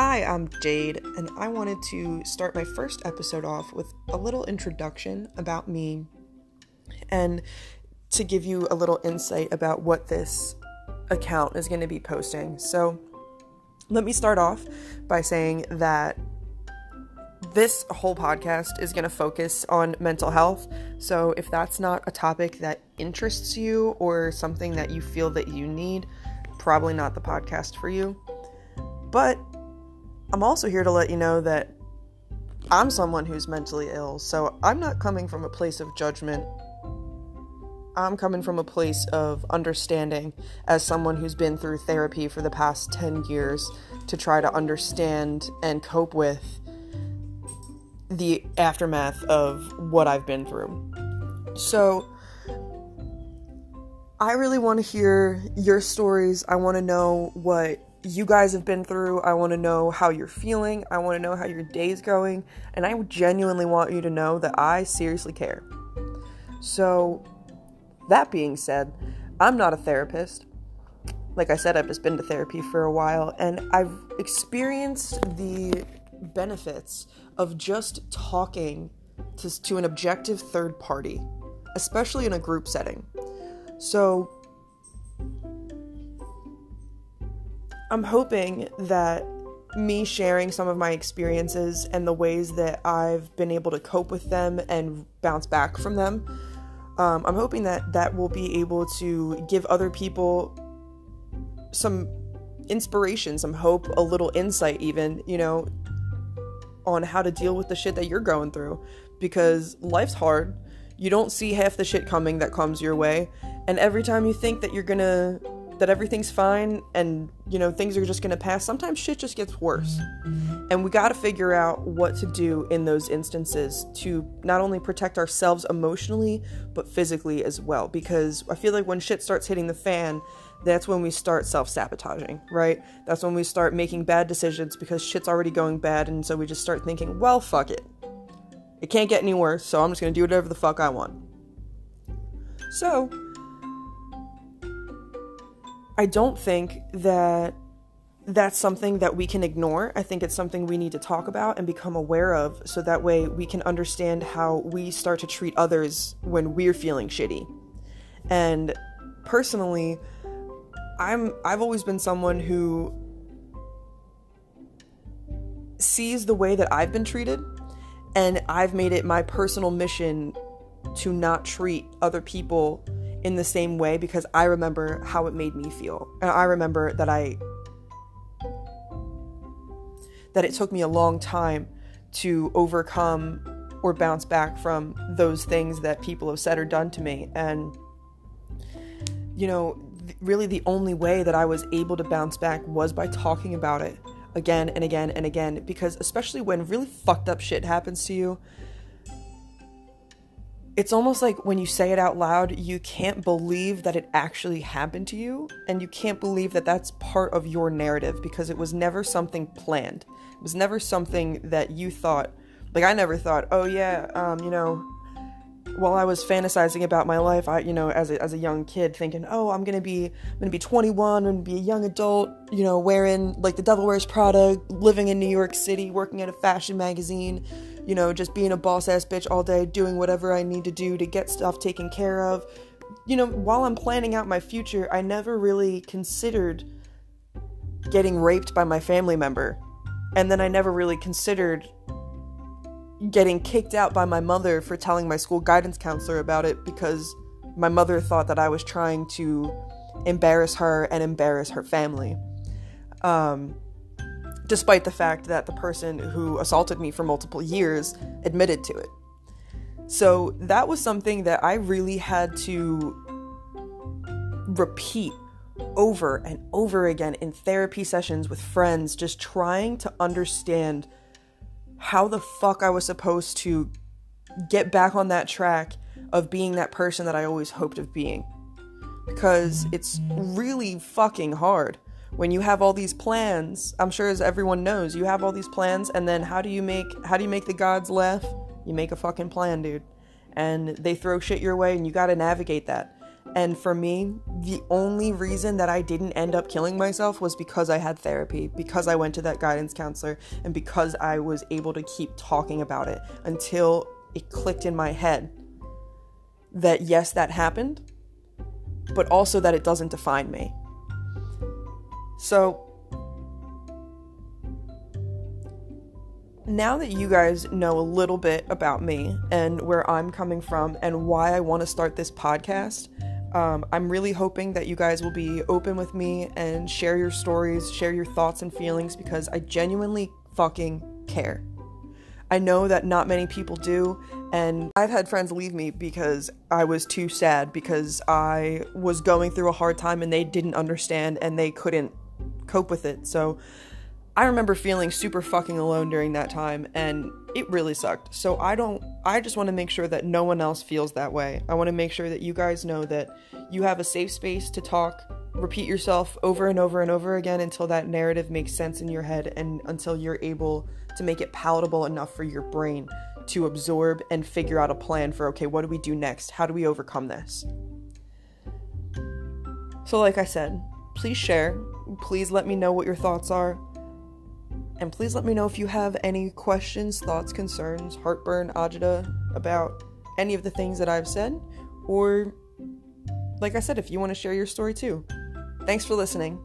Hi, I'm Jade, and I wanted to start my first episode off with a little introduction about me and to give you a little insight about what this account is going to be posting. So, let me start off by saying that this whole podcast is going to focus on mental health. So, if that's not a topic that interests you or something that you feel that you need, probably not the podcast for you. But I'm also here to let you know that I'm someone who's mentally ill, so I'm not coming from a place of judgment. I'm coming from a place of understanding as someone who's been through therapy for the past 10 years to try to understand and cope with the aftermath of what I've been through. So, I really want to hear your stories. I want to know what you guys have been through. I want to know how you're feeling. I want to know how your day's going. And I genuinely want you to know that I seriously care. So, that being said, I'm not a therapist. Like I said, I've just been to therapy for a while and I've experienced the benefits of just talking to, to an objective third party, especially in a group setting. So, I'm hoping that me sharing some of my experiences and the ways that I've been able to cope with them and bounce back from them, um, I'm hoping that that will be able to give other people some inspiration, some hope, a little insight, even, you know, on how to deal with the shit that you're going through. Because life's hard. You don't see half the shit coming that comes your way. And every time you think that you're gonna that everything's fine and you know things are just going to pass sometimes shit just gets worse. And we got to figure out what to do in those instances to not only protect ourselves emotionally but physically as well. Because i feel like when shit starts hitting the fan that's when we start self-sabotaging right? That's when we start making bad decisions because shit's already going bad and so we just start thinking well fuck it. It can't get any worse so i'm just to do whatever the fuck i want. So I don't think that that's something that we can ignore. I think it's something we need to talk about and become aware of so that way we can understand how we start to treat others when we're feeling shitty. And personally, I'm I've always been someone who sees the way that I've been treated and I've made it my personal mission to not treat other people in the same way because I remember how it made me feel. And I remember that I that it took me a long time to overcome or bounce back from those things that people have said or done to me and you know really the only way that I was able to bounce back was by talking about it again and again and again because especially when really fucked up shit happens to you it's almost like when you say it out loud, you can't believe that it actually happened to you, and you can't believe that that's part of your narrative because it was never something planned. It was never something that you thought, like, I never thought, oh, yeah, um, you know, while I was fantasizing about my life, I, you know, as a, as a young kid, thinking, oh, I'm gonna be, I'm gonna be 21, I'm gonna be a young adult, you know, wearing like the Devil Wears Prada, living in New York City, working at a fashion magazine, you know, just being a boss ass bitch all day, doing whatever I need to do to get stuff taken care of. You know, while I'm planning out my future, I never really considered getting raped by my family member. And then I never really considered getting kicked out by my mother for telling my school guidance counselor about it because my mother thought that I was trying to embarrass her and embarrass her family. Um, despite the fact that the person who assaulted me for multiple years admitted to it. So that was something that I really had to repeat over and over again in therapy sessions with friends, just trying to understand how the fuck I was supposed to get back on that track of being that person that I always hoped of being. Because it's really fucking hard when you have all these plans i'm sure as everyone knows you have all these plans and then how do you make how do you make the gods laugh? You make a fucking plan dude. And they throw shit your way and you got to navigate that. And for me, the only reason that I didn't end up killing myself was because I had therapy, because I went to that guidance counselor, and because I was able to keep talking about it until it clicked in my head that yes, that happened, but also that it doesn't define me. So, now that you guys know a little bit about me and where I'm coming from and why I want to start this podcast, um, I'm really hoping that you guys will be open with me and share your stories, share your thoughts and feelings because I genuinely fucking care. I know that not many people do, and I've had friends leave me because I was too sad because I was going through a hard time and they didn't understand and they couldn't cope with it. So I remember feeling super fucking alone during that time and it really sucked. So I don't I just want to make sure that no one else feels that way. I want to make sure that you guys know that you have a safe space to talk, repeat yourself over and over and over again until that narrative makes sense in your head and until you're able to make it palatable enough for your brain to absorb and figure out a plan for okay, what do we do next? How do we overcome this? So like I said, please share. Please let me know what your thoughts are. And please let me know if you have any questions, thoughts, concerns, heartburn, agita about any of the things that I've said. Or, like I said, if you want to share your story too. Thanks for listening.